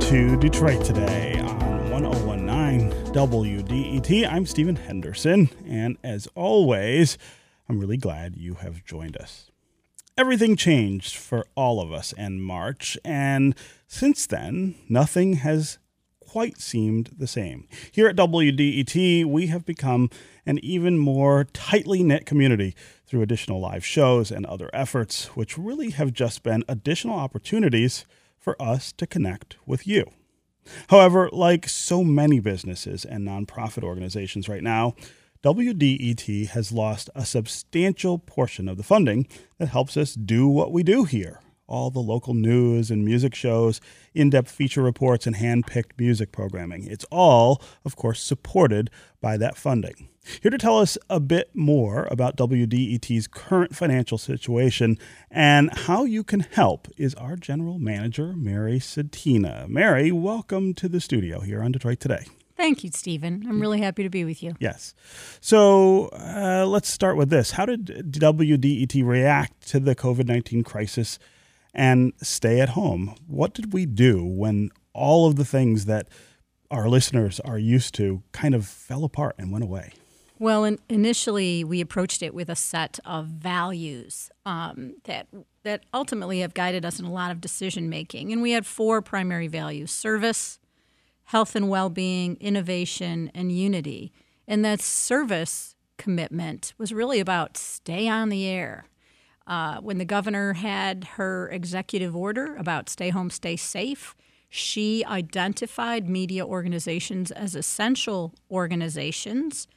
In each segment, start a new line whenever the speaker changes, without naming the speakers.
To Detroit Today on 1019 WDET. I'm Stephen Henderson, and as always, I'm really glad you have joined us. Everything changed for all of us in March, and since then, nothing has quite seemed the same. Here at WDET, we have become an even more tightly knit community through additional live shows and other efforts, which really have just been additional opportunities for us to connect with you. However, like so many businesses and nonprofit organizations right now, WDET has lost a substantial portion of the funding that helps us do what we do here all the local news and music shows, in depth feature reports, and hand picked music programming. It's all, of course, supported by that funding. Here to tell us a bit more about WDET's current financial situation and how you can help is our general manager, Mary Zatina. Mary, welcome to the studio here on Detroit Today.
Thank you, Stephen. I'm really happy to be with you.
Yes. So uh, let's start with this. How did WDET react to the COVID 19 crisis and stay at home? What did we do when all of the things that our listeners are used to kind of fell apart and went away?
Well, in, initially, we approached it with a set of values um, that that ultimately have guided us in a lot of decision making, and we had four primary values: service, health and well-being, innovation, and unity. And that service commitment was really about stay on the air. Uh, when the governor had her executive order about stay home, stay safe, she identified media organizations as essential organizations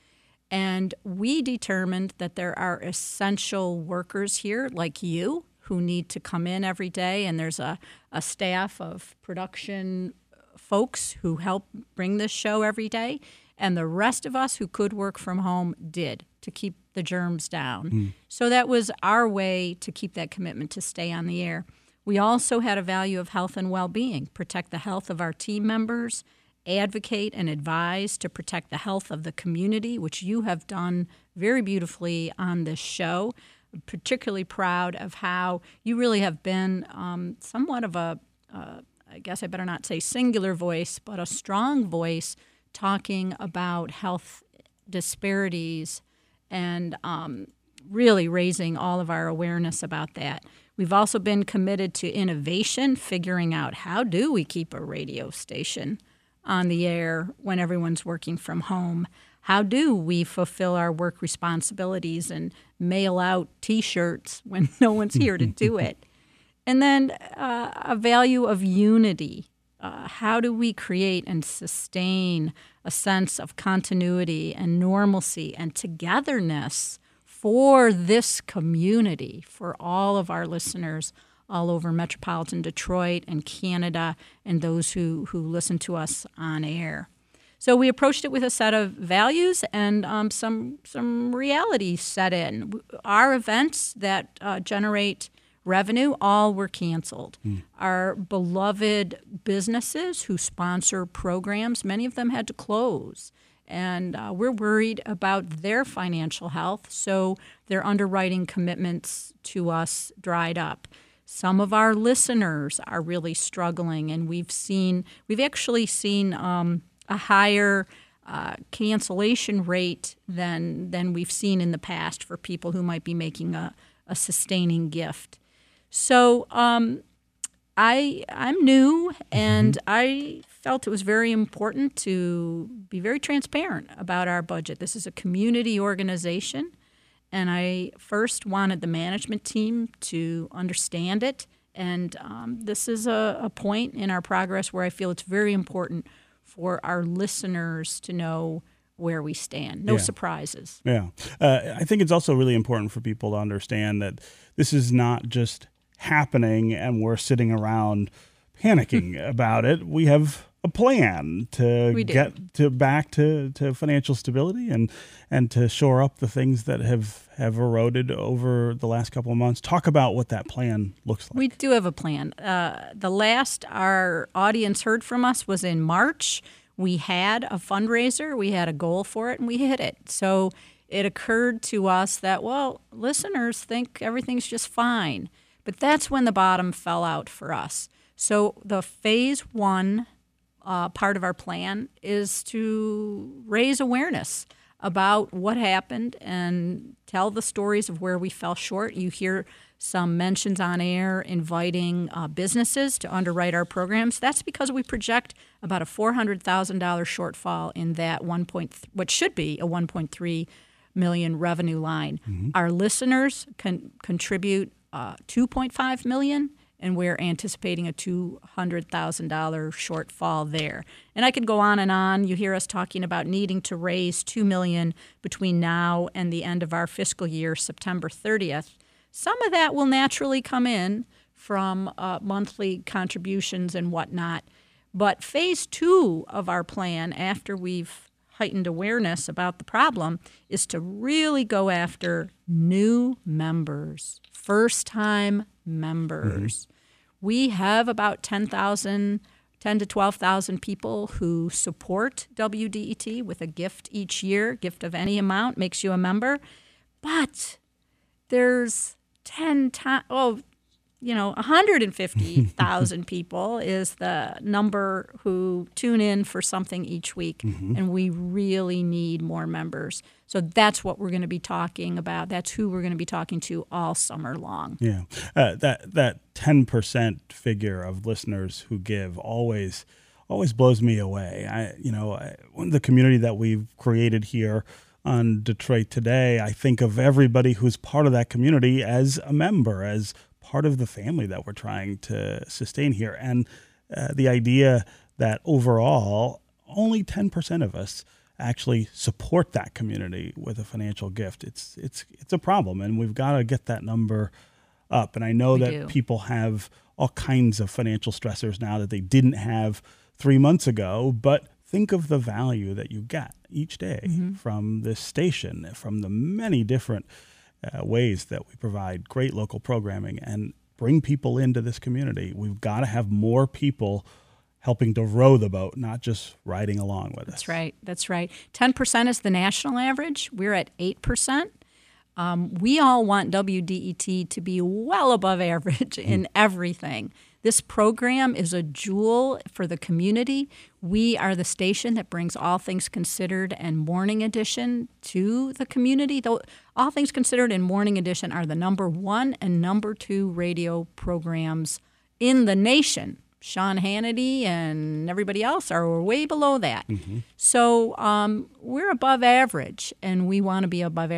and we determined that there are essential workers here, like you, who need to come in every day. And there's a, a staff of production folks who help bring this show every day. And the rest of us who could work from home did to keep the germs down. Mm. So that was our way to keep that commitment to stay on the air. We also had a value of health and well being, protect the health of our team members advocate and advise to protect the health of the community, which you have done very beautifully on this show. I'm particularly proud of how you really have been um, somewhat of a, uh, I guess I better not say singular voice, but a strong voice talking about health disparities and um, really raising all of our awareness about that. We've also been committed to innovation, figuring out how do we keep a radio station on the air when everyone's working from home? How do we fulfill our work responsibilities and mail out t shirts when no one's here to do it? And then uh, a value of unity. Uh, how do we create and sustain a sense of continuity and normalcy and togetherness for this community, for all of our listeners all over metropolitan Detroit and Canada and those who, who listen to us on air. So we approached it with a set of values and um, some some reality set in. Our events that uh, generate revenue all were canceled. Mm. Our beloved businesses who sponsor programs, many of them had to close. And uh, we're worried about their financial health, so their underwriting commitments to us dried up. Some of our listeners are really struggling, and we've seen we've actually seen um, a higher uh, cancellation rate than than we've seen in the past for people who might be making a, a sustaining gift. So um, I I'm new, and mm-hmm. I felt it was very important to be very transparent about our budget. This is a community organization and I first wanted the management team to understand it. And um, this is a, a point in our progress where I feel it's very important for our listeners to know where we stand. No
yeah.
surprises.
Yeah. Uh, I think it's also really important for people to understand that this is not just happening and we're sitting around panicking about it. We have a plan to get to back to, to financial stability and and to shore up the things that have have eroded over the last couple of months. Talk about what that plan looks like.
We do have a plan. Uh, the last our audience heard from us was in March. We had a fundraiser, we had a goal for it, and we hit it. So it occurred to us that well, listeners think everything's just fine, but that's when the bottom fell out for us. So the phase one uh, part of our plan is to raise awareness about what happened and tell the stories of where we fell short. You hear some mentions on air inviting uh, businesses to underwrite our programs. That's because we project about a $400,000 shortfall in that 1. Point th- what should be a 1.3 million revenue line. Mm-hmm. Our listeners can contribute uh, 2.5 million and we're anticipating a $200,000 shortfall there. And I could go on and on. You hear us talking about needing to raise 2 million between now and the end of our fiscal year, September 30th. Some of that will naturally come in from uh, monthly contributions and whatnot. But phase two of our plan, after we've heightened awareness about the problem, is to really go after new members, first time members. Mm-hmm. We have about 10,000, 10 to 12,000 people who support WDET with a gift each year. Gift of any amount makes you a member. But there's 10 times, oh, you know, 150,000 people is the number who tune in for something each week. Mm-hmm. And we really need more members. So that's what we're going to be talking about. That's who we're going to be talking to all summer long.
Yeah. Uh, that, that 10% figure of listeners who give always always blows me away. I, you know, I, the community that we've created here on Detroit Today, I think of everybody who's part of that community as a member, as part of the family that we're trying to sustain here. And uh, the idea that overall, only 10% of us actually support that community with a financial gift. It's it's it's a problem and we've got to get that number up. And I know we that do. people have all kinds of financial stressors now that they didn't have 3 months ago, but think of the value that you get each day mm-hmm. from this station, from the many different uh, ways that we provide great local programming and bring people into this community. We've got to have more people helping to row the boat, not just riding along with
That's
us.
That's right. That's right. 10% is the national average. We're at 8%. Um, we all want WDET to be well above average in everything. This program is a jewel for the community. We are the station that brings All Things Considered and Morning Edition to the community. Though All Things Considered and Morning Edition are the number one and number two radio programs in the nation. Sean Hannity and everybody else are way below that. Mm-hmm. So um, we're above average, and we want to be above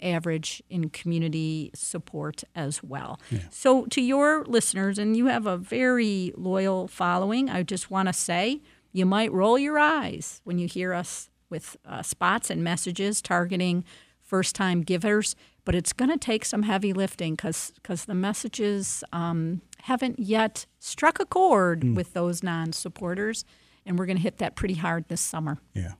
average in community support as well. Yeah. So, to your listeners, and you have a very loyal following, I just want to say you might roll your eyes when you hear us with uh, spots and messages targeting first time givers, but it's going to take some heavy lifting because the messages um, haven't yet struck a chord mm. with those non supporters. And we're going to hit that pretty hard this summer.
Yeah.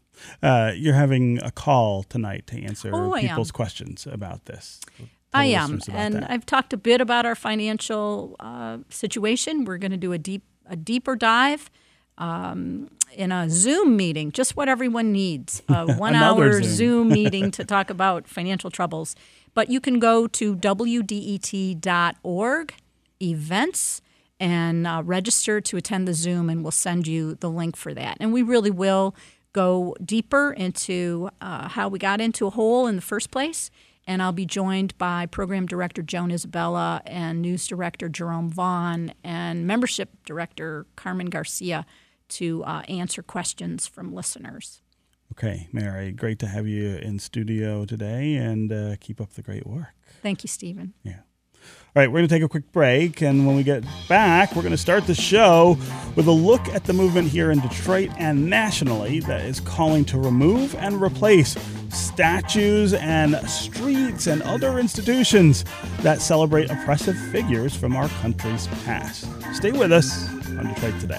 Uh, you're having a call tonight to answer oh, people's questions about this.
I am. And that. I've talked a bit about our financial uh, situation. We're going to do a deep a deeper dive um, in a Zoom meeting, just what everyone needs a one hour Zoom. Zoom meeting to talk about financial troubles. But you can go to WDET.org events and uh, register to attend the Zoom, and we'll send you the link for that. And we really will go deeper into uh, how we got into a hole in the first place. And I'll be joined by Program Director Joan Isabella and News Director Jerome Vaughn and Membership Director Carmen Garcia to uh, answer questions from listeners.
Okay, Mary, great to have you in studio today and uh, keep up the great work.
Thank you, Stephen.
Yeah. All right, we're going to take a quick break, and when we get back, we're going to start the show with a look at the movement here in Detroit and nationally that is calling to remove and replace statues and streets and other institutions that celebrate oppressive figures from our country's past. Stay with us on Detroit Today.